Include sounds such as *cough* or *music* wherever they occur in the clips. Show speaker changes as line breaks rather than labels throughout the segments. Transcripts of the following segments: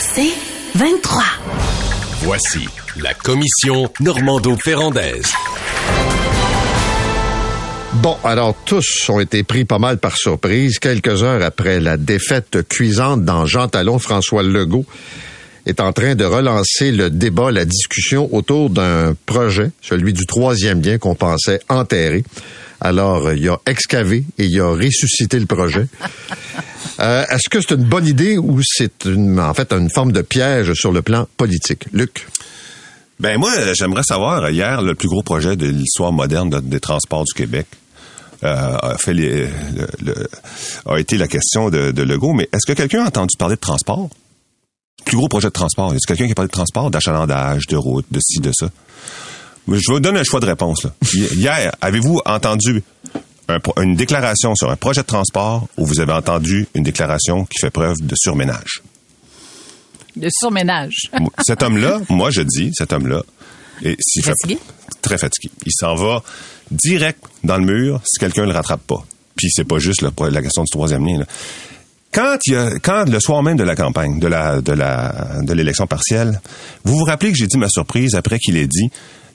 C'est 23.
Voici la commission Normando-Ferrandaise.
Bon, alors tous ont été pris pas mal par surprise quelques heures après la défaite cuisante dans Jean Talon. François Legault est en train de relancer le débat, la discussion autour d'un projet, celui du troisième lien qu'on pensait enterré. Alors, il a excavé et il a ressuscité le projet. Euh, Est-ce que c'est une bonne idée ou c'est en fait une forme de piège sur le plan politique? Luc?
Ben moi, j'aimerais savoir, hier, le plus gros projet de l'histoire moderne de- des transports du Québec euh, a, fait les- été la question de, de Legault, mais est-ce que quelqu'un a entendu parler de transport? Plus gros projet de transport. Est-ce quelqu'un qui a parlé de transport, d'achalandage, de route, de ci, de ça? Je vous donne un choix de réponse. Là. Hier, avez-vous entendu un une déclaration sur un projet de transport ou vous avez entendu une déclaration qui fait preuve de surménage?
De surménage.
Cet homme-là, *laughs* moi je dis, cet homme-là, et s'il fait-
Fatigué?
très fatigué. Il s'en va direct dans le mur si quelqu'un le rattrape pas. Puis c'est pas juste le- la question du troisième lien. là. Quand il y a, quand le soir même de la campagne, de la, de la, de l'élection partielle, vous vous rappelez que j'ai dit ma surprise après qu'il ait dit,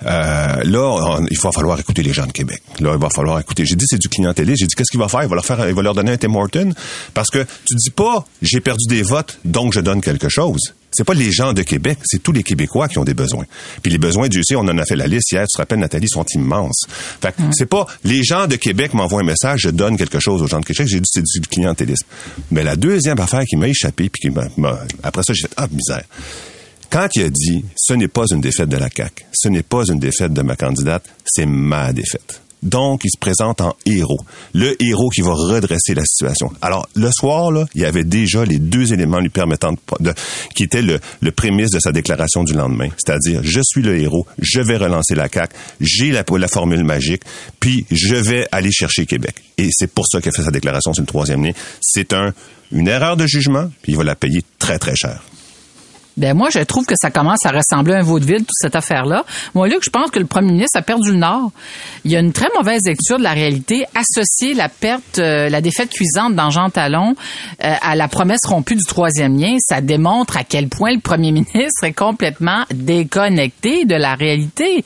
euh, là, on- il va falloir écouter les gens de Québec. Là, il va falloir écouter. J'ai dit c'est du clientéliste. J'ai dit qu'est-ce qu'il va faire? Il va leur faire, il va leur donner un Tim Horton parce que tu dis pas j'ai perdu des votes donc je donne quelque chose. C'est pas les gens de Québec, c'est tous les Québécois qui ont des besoins. Puis les besoins, Dieu sait, on en a fait la liste hier, tu te rappelles, Nathalie, sont immenses. Fait que c'est pas les gens de Québec m'envoient un message, je donne quelque chose aux gens de Québec. J'ai dit c'est du clientélisme. Mais la deuxième affaire qui m'a échappé, puis qui m'a, m'a- après ça, j'ai fait ah misère. Quand il a dit ce n'est pas une défaite de la CAQ, ce n'est pas une défaite de ma candidate, c'est ma défaite. Donc, il se présente en héros. Le héros qui va redresser la situation. Alors, le soir, là, il y avait déjà les deux éléments lui permettant de, de- qui étaient le, le prémisse de sa déclaration du lendemain. C'est-à-dire, je suis le héros, je vais relancer la CAQ, j'ai la, la formule magique, puis je vais aller chercher Québec. Et c'est pour ça qu'il a fait sa déclaration sur le troisième lien. C'est un, une erreur de jugement, puis il va la payer très, très cher.
Ben moi, je trouve que ça commence à ressembler à un vaudeville, toute cette affaire-là. Moi, Luc, je pense que le premier ministre a perdu le nord. Il y a une très mauvaise lecture de la réalité. Associer la perte, euh, la défaite cuisante dans Jean Talon euh, à la promesse rompue du troisième lien, ça démontre à quel point le premier *laughs* ministre est complètement déconnecté de la réalité.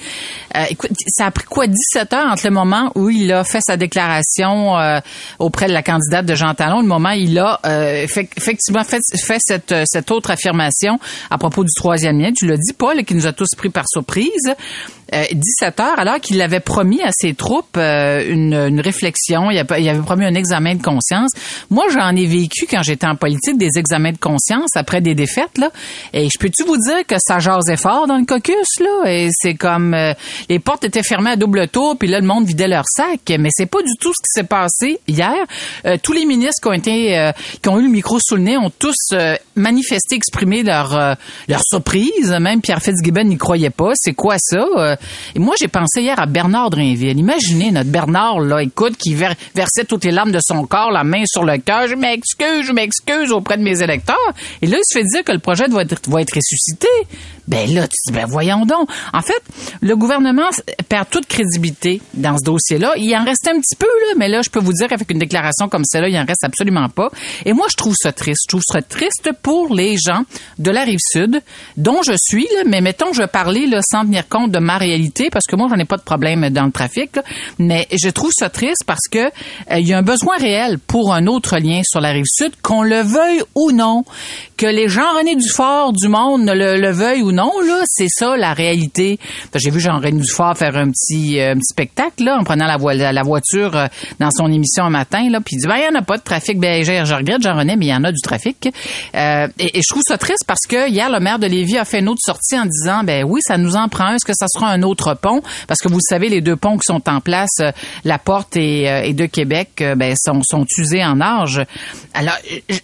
Euh, écoute, ça a pris quoi 17 heures entre le moment où il a fait sa déclaration euh, auprès de la candidate de Jean Talon, le moment où il a euh, effec- effectivement fait, fait cette, euh, cette autre affirmation? À propos du troisième lien. Tu l'as dit, Paul, qui nous a tous pris par surprise. Euh, 17 heures, alors qu'il avait promis à ses troupes euh, une, une réflexion, il avait, promis un examen de conscience. Moi, j'en ai vécu quand j'étais en politique des examens de conscience après des défaites là. Et je peux-tu vous dire que ça jasait fort dans le caucus là? Et c'est comme euh, les portes étaient fermées à double tour, puis là le monde vidait leur sac. Mais c'est pas du tout ce qui s'est passé hier. Euh, tous les ministres qui ont été, euh, qui ont eu le micro sous le nez, ont tous euh, manifesté, exprimé leur euh, leur surprise. Même Pierre Fitzgibbon n'y croyait pas. C'est quoi ça? Euh, Et moi, j'ai pensé hier à Bernard Drinville. Imaginez notre Bernard là, écoute, qui ver- versait toutes les larmes de son corps, la main sur le cœur. Je m'excuse, je m'excuse auprès de mes électeurs. Et là, il se fait dire que le projet va être ressuscité. Ben là, tu dis, ben voyons donc. En fait, le gouvernement perd toute crédibilité dans ce dossier-là. Il en reste un petit peu, là, mais là, je peux vous dire qu'avec une déclaration comme celle-là, il en reste absolument pas. Et moi, je trouve ça triste. Je trouve ça triste pour les gens de la rive sud, dont je suis, là, mais mettons, je parler là, sans tenir compte de ma parce que moi, j'en ai pas de problème dans le trafic, mais je trouve ça triste parce que euh, il y a un besoin réel pour un autre lien sur la rive sud, qu'on le veuille ou non, que les Jean-René Dufort du monde le, le veuillent ou non, là, c'est ça la réalité. J'ai vu Jean-René Dufort faire un petit, euh, petit spectacle là, en prenant la, la, voiture euh, dans son émission un matin, là, puis il dit, ben, il y en a pas de trafic. Ben, je, je regrette Jean-René, mais il y en a du trafic. Euh, et, je trouve ça triste parce que hier, le maire de Lévis a fait une autre sortie en disant, ben oui, ça nous en prend un. Est-ce que ça sera un autre pont? Parce que vous savez, les deux ponts qui sont en place, euh, la Porte et, et de Québec, ben, sont, sont usés en âge. Alors,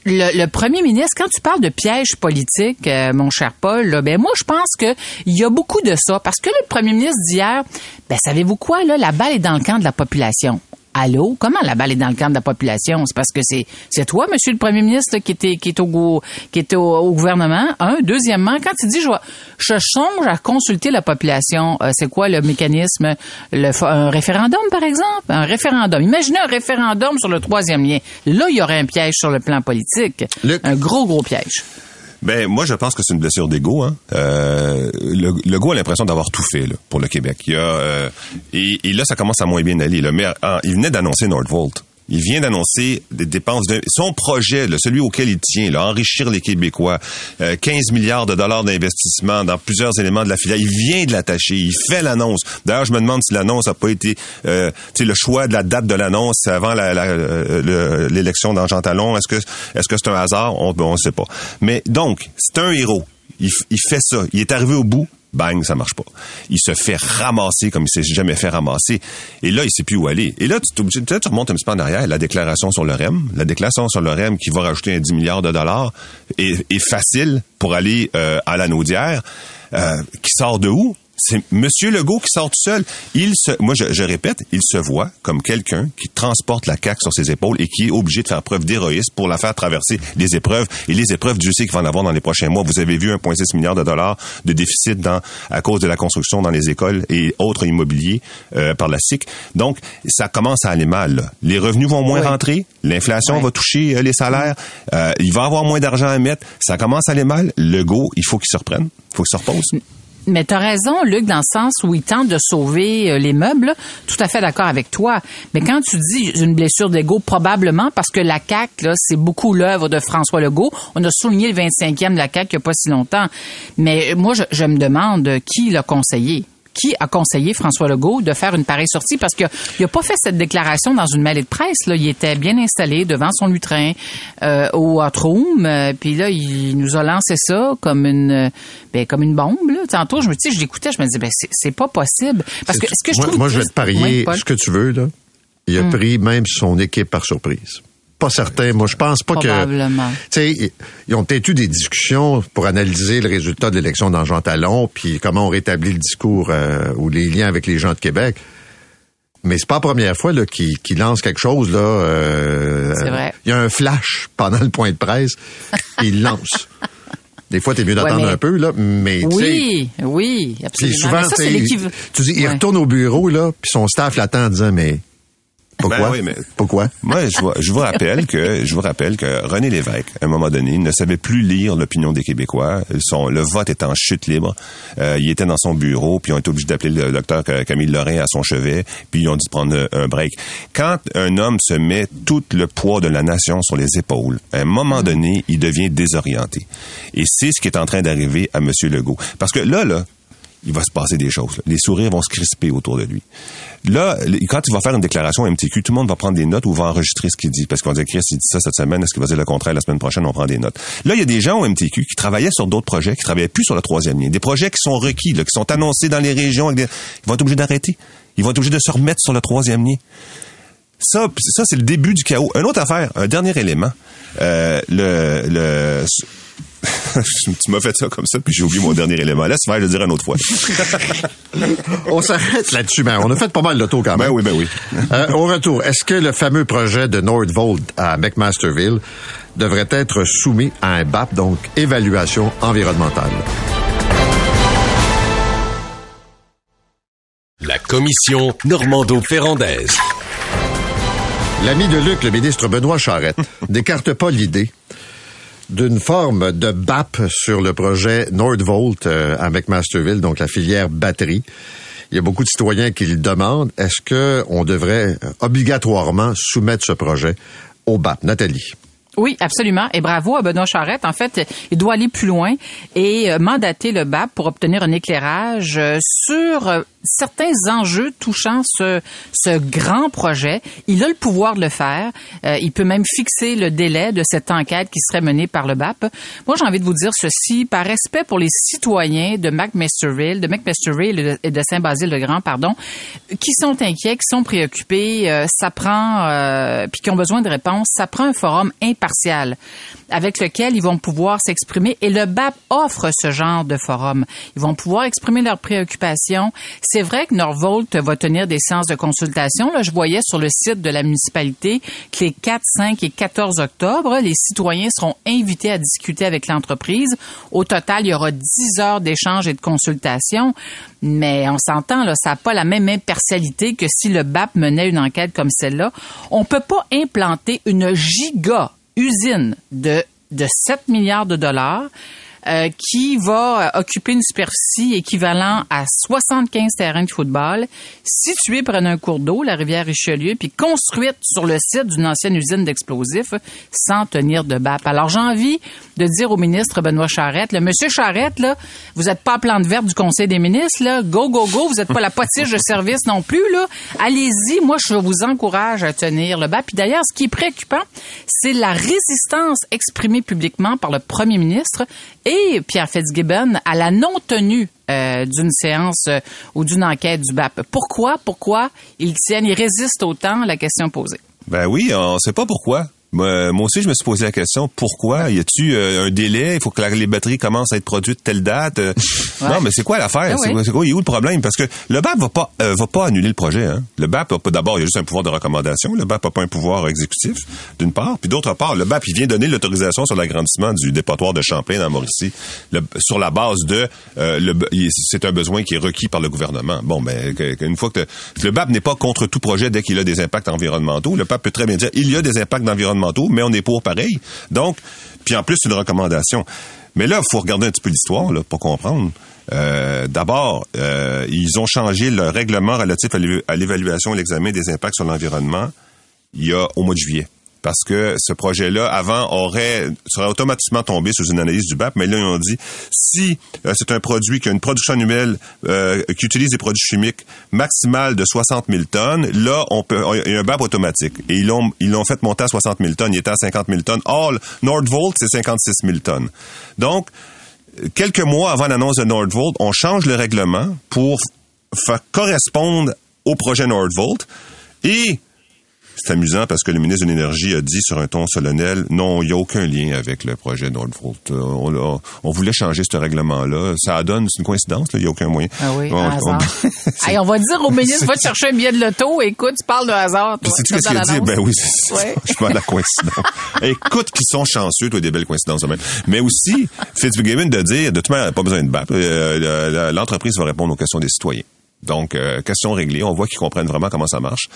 le premier ministre, quand tu parles de piège politique, euh, mon cher Paul, ben moi, je pense que il y a beaucoup de ça. Parce que le premier ministre d'hier, ben, savez-vous quoi, là? La balle est dans le camp de la population. Allô? Comment la balle est dans le camp de la population? C'est parce que c'est, c'est toi, monsieur le premier ministre, qui était, qui est au, qui était au, au gouvernement. Un. Deuxièmement, quand tu dis, je, je songe à consulter la population, euh, c'est quoi le mécanisme? Le, un référendum, par exemple? Un référendum. Imaginez un référendum sur le troisième lien. Là, il y aurait un piège sur le plan politique.
Luc.
Un gros, gros piège.
Ben moi je pense que c'est une blessure d'ego. Hein. Euh, le, Legault a l'impression d'avoir tout fait là, pour le Québec. Il y a, euh, et, et là ça commence à moins bien aller. Le maire, ah, il venait d'annoncer Nordvolt. Il vient d'annoncer des dépenses de son projet, celui auquel il tient, là, enrichir les Québécois, euh, 15 milliards de dollars d'investissement dans plusieurs éléments de la filière. Il vient de l'attacher, il fait l'annonce. D'ailleurs, je me demande si l'annonce n'a pas été, euh, le choix de la date de l'annonce avant la- la- euh, le- l'élection dans Jean Talon. Est-ce que est-ce que c'est un hasard? On ne sait pas. Mais donc, c'est un héros. Il, il fait ça. Il est arrivé au bout. Bang, ça marche pas. Il se fait ramasser comme il s'est jamais fait ramasser. Et là, il sait plus où aller. Et là, tu, obligé- tu, remontes un petit peu en arrière. La déclaration sur le REM, la déclaration sur le REM qui va rajouter un 10 milliards de dollars est, facile pour aller euh, à la naudière. Euh, qui sort de où? C'est Monsieur Legault qui sort tout seul. Il se, moi, je, je répète, il se voit comme quelqu'un qui transporte la CAQ sur ses épaules et qui est obligé de faire preuve d'héroïsme pour la faire traverser les épreuves. Et les épreuves, Dieu sait qu'il va en avoir dans les prochains mois. Vous avez vu 1,6 milliard de dollars de déficit dans, à cause de la construction dans les écoles et autres immobiliers euh, par la SIC. Donc, ça commence à aller mal. là. Les revenus vont moins
Oui.
rentrer. L'inflation va toucher euh, les salaires. Euh, il va avoir moins d'argent à mettre. Ça commence à aller mal. Legault, il faut qu'il se reprenne. Il faut qu'il se repose.
Mais tu raison, Luc, dans le sens où il tente de sauver euh, les meubles. Tout à fait d'accord avec toi. Mais quand tu dis une blessure d'ego, probablement parce que la CAQ, c'est beaucoup l'œuvre de François Legault. On a souligné le 25e de la CAQ il n'y a pas si longtemps. Mais moi, je, je me demande euh, qui l'a conseillé? Qui a conseillé François Legault de faire une pareille sortie? Parce qu'il n'a pas fait cette déclaration dans une mêlée de presse. Là. Il était bien installé devant son lutrin euh, au Hot Room. euh, Puis là, il nous a lancé ça comme une, ben, comme une bombe. Là. Tantôt, je me, sais, je l'écoutais, je me disais, ben, c'est, pas possible. Parce que, ce que je
moi,
trouve
moi, je vais te parier
Oui. Hmm.
ce que tu veux, là. Il a pris même son équipe par surprise. Pas certain. Moi, je pense pas
Probablement.
que. Tu sais, ils ont peut-être eu des discussions pour analyser le résultat de l'élection dans Jean Talon, puis comment on rétablit le discours euh, ou les liens avec les gens de Québec. Mais c'est pas la première fois là, qu'il lance quelque chose. là. euh,
C'est vrai.
Il y a un flash pendant le point de presse. il lance. *laughs* Des fois, t'es mieux d'attendre
Ouais,
un peu, là, mais
Oui, oui, absolument.
souvent,
Mais ça,
tu dis, il
Ouais.
retourne au bureau, là, puis son staff l'attend en disant, mais pourquoi?
Ben oui, mais-
Pourquoi?
Moi, je vous, je vous rappelle que je vous rappelle que René Lévesque, à un moment donné, ne savait plus lire l'opinion des Québécois. Son, le vote était en chute libre. Euh, il était dans son bureau, puis ils ont été obligés d'appeler le docteur Camille Lorrain à son chevet, puis ils ont dû prendre un break. Quand un homme se met tout le poids de la nation sur les épaules, à un moment donné, il devient désorienté. Et c'est ce qui est en train d'arriver à M. Legault. Parce que là, là, il va se passer des choses. Les sourires vont se crisper autour de lui. Là, quand il va faire une déclaration MTQ, tout le monde va prendre des notes ou va enregistrer ce qu'il dit. Parce qu'on va dire, Chris, il dit ça cette semaine, est-ce qu'il va dire le contraire la semaine prochaine, on prend des notes. Là, il y a des gens au MTQ qui travaillaient sur d'autres projets, qui travaillaient plus sur le troisième lien. Des projets qui sont requis, qui sont annoncés dans les régions. Ils vont être obligés d'arrêter. Ils vont être obligés de se remettre sur le troisième lien. Ça, ça c'est le début du chaos. Une autre affaire, un dernier élément. Euh, le, *laughs* tu m'as fait ça comme ça, puis j'ai oublié mon dernier élément. Laisse faire, je le dirai une autre fois. *laughs*
On s'arrête là-dessus, mais on a fait pas mal de tour quand même.
Ben oui, ben oui. *laughs*
Euh, au retour, est-ce que le fameux projet de Nordvolt à McMasterville devrait être soumis à un BAP, donc évaluation environnementale?
La commission Normando-Ferrandaise.
L'ami de Luc, le ministre Benoît Charette, n'écarte pas l'idée d'une forme de BAP sur le projet Nordvolt euh, à McMasterville, donc la filière batterie. Il y a beaucoup de citoyens qui le demandent. Est-ce que on devrait obligatoirement soumettre ce projet au BAP? Nathalie.
Oui, absolument. Et bravo à Benoît Charette. En fait, il doit aller plus loin et euh, mandater le BAP pour obtenir un éclairage euh, sur euh, certains enjeux touchant ce, ce grand projet. Il a le pouvoir de le faire. il peut même fixer le délai de cette enquête qui serait menée par le BAP. Moi, j'ai envie de vous dire ceci, par respect pour les citoyens de McMasterville, de McMasterville et de Saint-Basile-le-Grand, pardon, qui sont inquiets, qui sont préoccupés, ça prend, puis qui ont besoin de réponses, ça prend un forum important avec lequel ils vont pouvoir s'exprimer. Et le BAP offre ce genre de forum. Ils vont pouvoir exprimer leurs préoccupations. C'est vrai que Norvolt va tenir des séances de consultation. Là, je voyais sur le site de la municipalité que les 4, 5 et 14 octobre, les citoyens seront invités à discuter avec l'entreprise. Au total, il y aura 10 heures d'échange et de consultation. Mais on s'entend, là, ça n'a pas la même impartialité que si le BAP menait une enquête comme celle-là. On peut pas implanter une giga usine de, de 7 milliards de dollars euh, qui va euh, occuper une superficie équivalent à 75 terrains de football, située près d'un cours d'eau, la rivière Richelieu, puis construite sur le site d'une ancienne usine d'explosifs, sans tenir de BAP. Alors j'ai envie de dire au ministre Benoît Charette, le monsieur Charette, là, vous n'êtes pas à plante verte du Conseil des ministres, là, go, go, go, vous n'êtes pas la potige de service non plus, là. Allez-y, moi je vous encourage à tenir le BAP. Puis d'ailleurs, ce qui est préoccupant, c'est la résistance exprimée publiquement par le premier ministre et Pierre Fitzgibbon à la non-tenue euh, d'une séance euh, ou d'une enquête du BAP. Pourquoi? Pourquoi ils tiennent, ils résistent autant à la question posée?
Ben oui, on ne sait pas pourquoi. Moi, aussi, je me suis posé la question pourquoi? Y a-tu euh, un délai? Il faut que les batteries commencent à être produites telle date. Euh? Non, mais c'est quoi l'affaire? Ah C'est quoi Il est où le problème? Parce que le BAP va pas euh, va pas annuler le projet. Hein? Le BAP d'abord, il y a juste un pouvoir de recommandation. Le BAP n'a pas un pouvoir exécutif, d'une part, puis d'autre part, le BAP il vient donner l'autorisation sur l'agrandissement du dépotoir de Champlain dans Mauricie, sur la base de le c'est un besoin qui est requis par le gouvernement. Bon, ben une fois que le BAP n'est pas contre tout projet dès qu'il a des impacts environnementaux, le BAP peut très bien dire il y a des impacts mais on est pour pareil. Donc, puis en plus, une recommandation. Mais là, il faut regarder un petit peu l'histoire pour comprendre. Euh, d'abord, euh, ils ont changé le règlement relatif à l'évaluation et l'examen des impacts sur l'environnement il y a au mois de juillet parce que ce projet-là, avant, aurait serait automatiquement tombé sous une analyse du BAP, mais là, ils ont dit, si euh, c'est un produit qui a une production annuelle, euh, qui utilise des produits chimiques maximales de 60 000 tonnes, là, on peut, il y a un BAP automatique. Et ils l'ont, ils l'ont fait monter à 60 000 tonnes. Il était à 50 000 tonnes. Or, Nordvolt, c'est 56 000 tonnes. Donc, quelques mois avant l'annonce de Nordvolt, on change le règlement pour faire correspondre au projet Nordvolt. Et c'est amusant parce que le ministre de l'Énergie a dit sur un ton solennel, non, il n'y a aucun lien avec le projet Nordvolt. Euh, on, on, voulait changer ce règlement-là. Ça donne, c'est une coïncidence, il n'y a aucun moyen.
Ah oui, on, hasard. *laughs* on, va dire au ministre, va te chercher un billet de loto, écoute, tu parles de hasard.
C'est ce qu'il a dit? Ben oui, c'est je parle de la coïncidence. *laughs* écoute, qu'ils sont chanceux, toi, des belles coïncidences. Même. Mais aussi, Fitzgibbon de dire, de toute manière, pas besoin de BAP, euh, l'entreprise va répondre aux questions des citoyens. Donc, euh, question réglée. On voit qu'ils comprennent vraiment comment ça marche.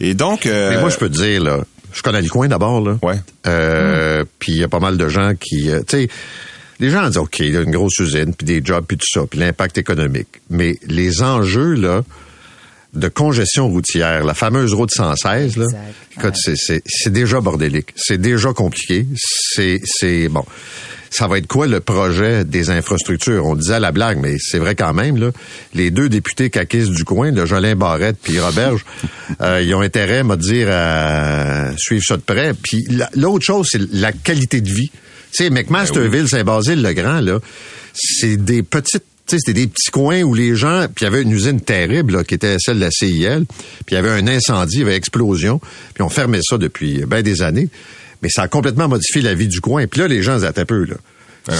Et donc...
Euh, Mais moi, je peux te dire, là, je connais le coin d'abord, là.
Ouais.
Euh, Puis il y a pas mal de gens qui... Euh, tu sais, les gens disent, OK, il y a une grosse usine, puis des jobs, puis tout ça, puis l'impact économique. Mais les enjeux, là, de congestion routière, la fameuse route 116, là, écoute, c'est déjà bordélique. C'est déjà compliqué. C'est... Bon ça va être quoi le projet des infrastructures? On disait à la blague, mais c'est vrai quand même, là. Les deux députés caquistes du coin, le Jolin Barrette puis Roberge, *laughs* euh, ils ont intérêt, à dire, à suivre ça de près. Puis l'autre chose, c'est la qualité de vie. Tu sais, McMasterville, ben Saint-Basile-le-Grand, là, c'est des petites c'était des petits coins où les gens, puis il y avait une usine terrible là, qui était celle de la CIL, puis il y avait un incendie, il y avait explosion, puis on fermait ça depuis bien des années mais ça a complètement modifié la vie du coin. Puis là, les gens un peu, là.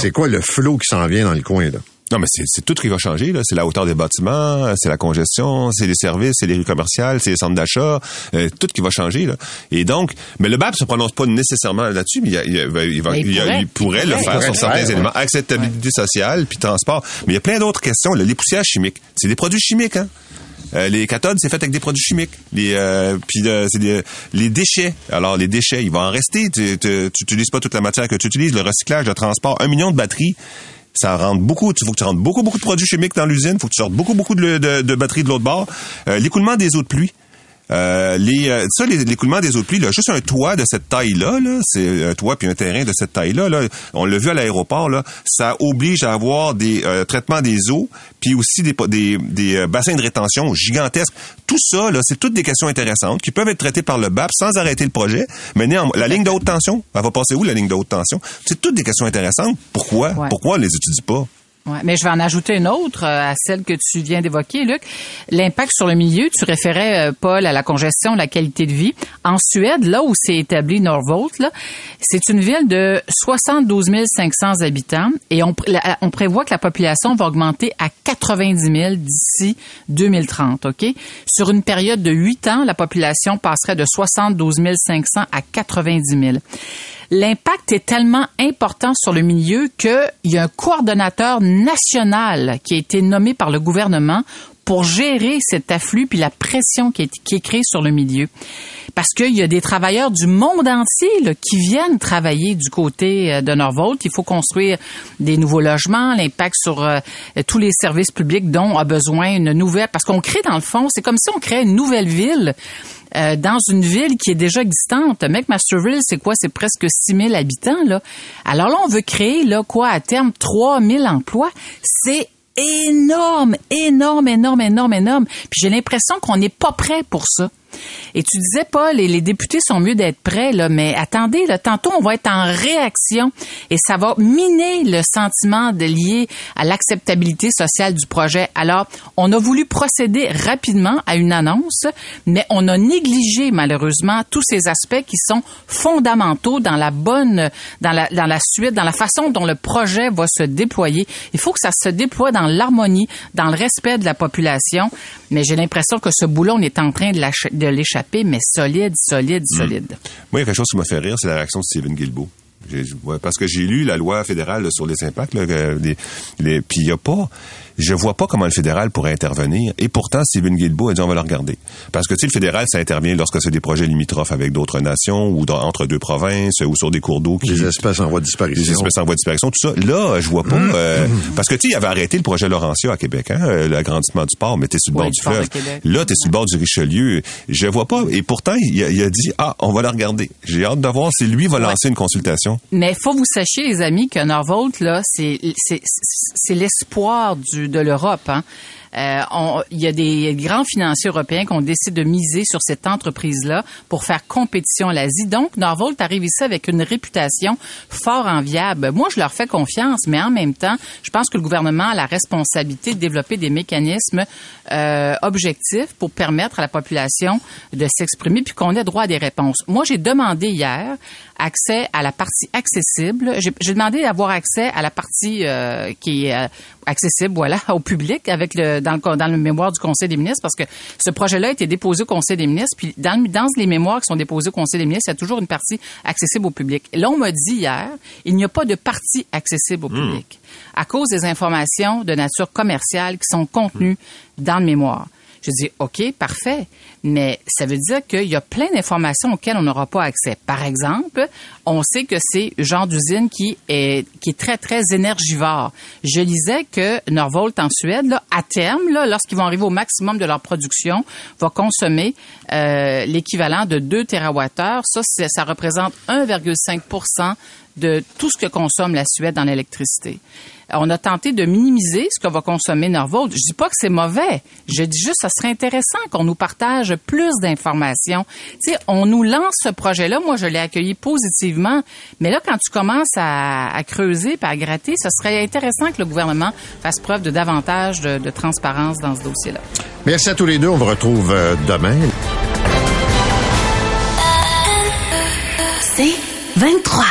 C'est quoi le flot qui s'en vient dans le coin, là?
Non, mais c'est tout qui va changer. là. C'est la hauteur des bâtiments, c'est la congestion, c'est les services, c'est les rues commerciales, c'est les centres d'achat, euh, tout qui va changer. Là. Et donc, mais le BAP se prononce pas nécessairement là-dessus, mais il, pourrait, le faire sur certains éléments. Acceptabilité sociale, puis transport. Mais il y a plein d'autres questions. les poussières chimiques, c'est des produits chimiques. Hein? Euh, les cathodes, c'est fait avec des produits chimiques. Les, euh, puis euh, les déchets. Alors les déchets, ils vont en rester. Tu n'utilises pas toute la matière que tu utilises. Le recyclage, le transport, un million de batteries. Ça rentre beaucoup. Il faut que tu rentres beaucoup, beaucoup de produits chimiques dans l'usine. Il faut que tu sortes beaucoup, beaucoup de, de, batteries de l'autre bord. L'écoulement des eaux de pluie. Euh, les, euh, ça, l'écoulement des eaux de pluie, là, juste un toit de cette taille-là, là, c'est un toit puis un terrain de cette taille-là, là, on l'a vu à l'aéroport, là, ça oblige à avoir des euh, traitements des eaux, puis aussi des, des, des bassins de rétention gigantesques. Tout ça, là, c'est toutes des questions intéressantes qui peuvent être traitées par le BAP sans arrêter le projet. Mais néanmoins, la ligne de haute tension, elle va passer où la ligne de haute tension? C'est toutes des questions intéressantes. Pourquoi?
Ouais.
Pourquoi on les étudie pas?
Ouais, mais je vais en ajouter une autre euh, à celle que tu viens d'évoquer, Luc. L'impact sur le milieu, tu référais, euh, Paul, à la congestion, la qualité de vie. En Suède, là où s'est établi Norvolt, c'est une ville de 72 500 habitants et on, la- on prévoit que la population va augmenter à 90 000 d'ici 2030, OK? Sur une période de 8 ans, la population passerait de 72 500 à 90 000 l'impact est tellement important sur le milieu qu'il y a un coordonnateur national qui a été nommé par le gouvernement pour gérer cet afflux puis la pression qui est, créée sur le milieu. Parce qu'il y a des travailleurs du monde entier qui viennent travailler du côté euh, de Norvolt. Il faut construire des nouveaux logements, l'impact sur euh, tous les services publics dont a besoin une nouvelle. Parce qu'on crée dans le fond, c'est comme si on crée une nouvelle ville euh, dans une ville qui est déjà existante. McMasterville, c'est quoi? C'est presque 6 000 habitants, là. Alors là, on veut créer, là, quoi, à terme, 3 000 emplois. C'est énorme, énorme, énorme, énorme, énorme. Puis j'ai l'impression qu'on n'est pas prêt pour ça. Et tu disais, Paul, et les députés sont mieux d'être prêts, là, mais attendez, là, tantôt, on va être en réaction et ça va miner le sentiment de lié à l'acceptabilité sociale du projet. Alors, on a voulu procéder rapidement à une annonce, mais on a négligé, malheureusement, tous ces aspects qui sont fondamentaux dans la bonne, dans la, dans la suite, dans la façon dont le projet va se déployer. Il faut que ça se déploie dans l'harmonie, dans le respect de la population, mais j'ai l'impression que ce boulot, on est en train de lâcher- l'échapper, mais solide, solide, solide.
Moi, il y a quelque chose qui m'a fait rire, c'est la réaction de Stephen Guilbeault. Ouais, parce que j'ai lu la loi fédérale là, sur les impacts, là, que les- les- puis il y a pas, je vois pas comment le fédéral pourrait intervenir. Et pourtant, Stephen Guilbeault a dit on va le regarder. Parce que tu sais, le fédéral, ça intervient lorsque c'est des projets limitrophes avec d'autres nations ou dans- entre deux provinces ou sur des cours d'eau qui
Les espèces en voie de
les
disparition.
espèces en voie de disparition, tout ça. Là, je vois pas. euh, parce que tu sais, il avait arrêté le projet Laurentia à Québec, hein, euh, l'agrandissement du port, mais t'es sur le bord
du
fleuve. Là, t'es sur le bord du Richelieu. Je vois pas. Et pourtant, il a, il a dit ah, on va le regarder. J'ai hâte de voir si lui va lancer une consultation.
Mais faut vous sachiez, les amis, que Norvolt, là, c'est l'espoir de l'Europe. Hein. Euh, on- Il y a des grands financiers européens qui ont décidé de miser sur cette entreprise-là pour faire compétition à l'Asie. Donc, Norvolt arrive ici avec une réputation fort enviable. Moi, je leur fais confiance, mais en même temps, je pense que le gouvernement a la responsabilité de développer des mécanismes euh, objectifs pour permettre à la population de s'exprimer puis qu'on ait droit à des réponses. Moi, j'ai demandé hier accès à la partie accessible. J'ai demandé d'avoir accès à la partie euh, qui est euh, accessible, voilà, *laughs* au public avec le dans le dans le mémoire du Conseil des ministres parce que ce projet-là a été déposé au Conseil des ministres puis dans, le- dans les mémoires qui sont déposés au Conseil des ministres, il y a toujours une partie accessible au public. Et là, on m'a dit hier, il n'y a pas de partie accessible au public à cause des informations de nature commerciale qui sont contenues dans le mémoire. Je dis, OK, parfait, mais ça veut dire qu'il y a plein d'informations auxquelles on n'aura pas accès. Par exemple, on sait que c'est un genre d'usine qui est, très, très énergivore. Je lisais que Norvolt en Suède, à terme, lorsqu'ils vont arriver au maximum de leur production, va consommer euh, l'équivalent de 2 TWh. Ça, ça représente 1,5 de tout ce que consomme la Suède en électricité. On a tenté de minimiser ce que va consommer Norvolt. Je dis pas que c'est mauvais. Je dis juste que ça serait intéressant qu'on nous partage plus d'informations. Tu sais, on nous lance ce projet-là. Moi, je l'ai accueilli positivement. Mais là, quand tu commences à, à creuser et à gratter, ce serait intéressant que le gouvernement fasse preuve de davantage de, de transparence dans ce dossier-là.
Merci à tous les deux. On vous retrouve euh, demain.
C'est 23.